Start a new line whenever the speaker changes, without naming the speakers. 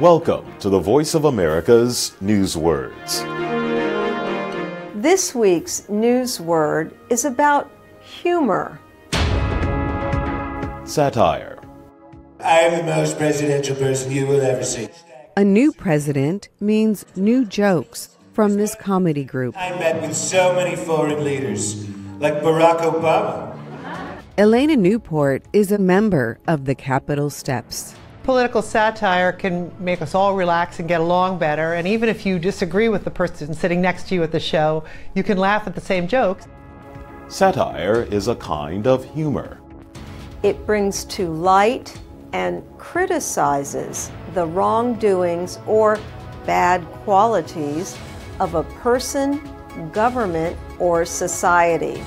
Welcome to the Voice of America's Newswords.
This week's newsword is about humor.
Satire.
I am the most presidential person you will ever see.
A new president means new jokes from this comedy group.
I met with so many foreign leaders, like Barack Obama.
Elaina Newport is a member of the Capitol Steps.
Political satire can make us all relax and get along better. And even if you disagree with the person sitting next to you at the show, you can laugh at the same jokes.
Satire is a kind of humor.
It brings to light and criticizes the wrongdoings or bad qualities of a person, government, or society.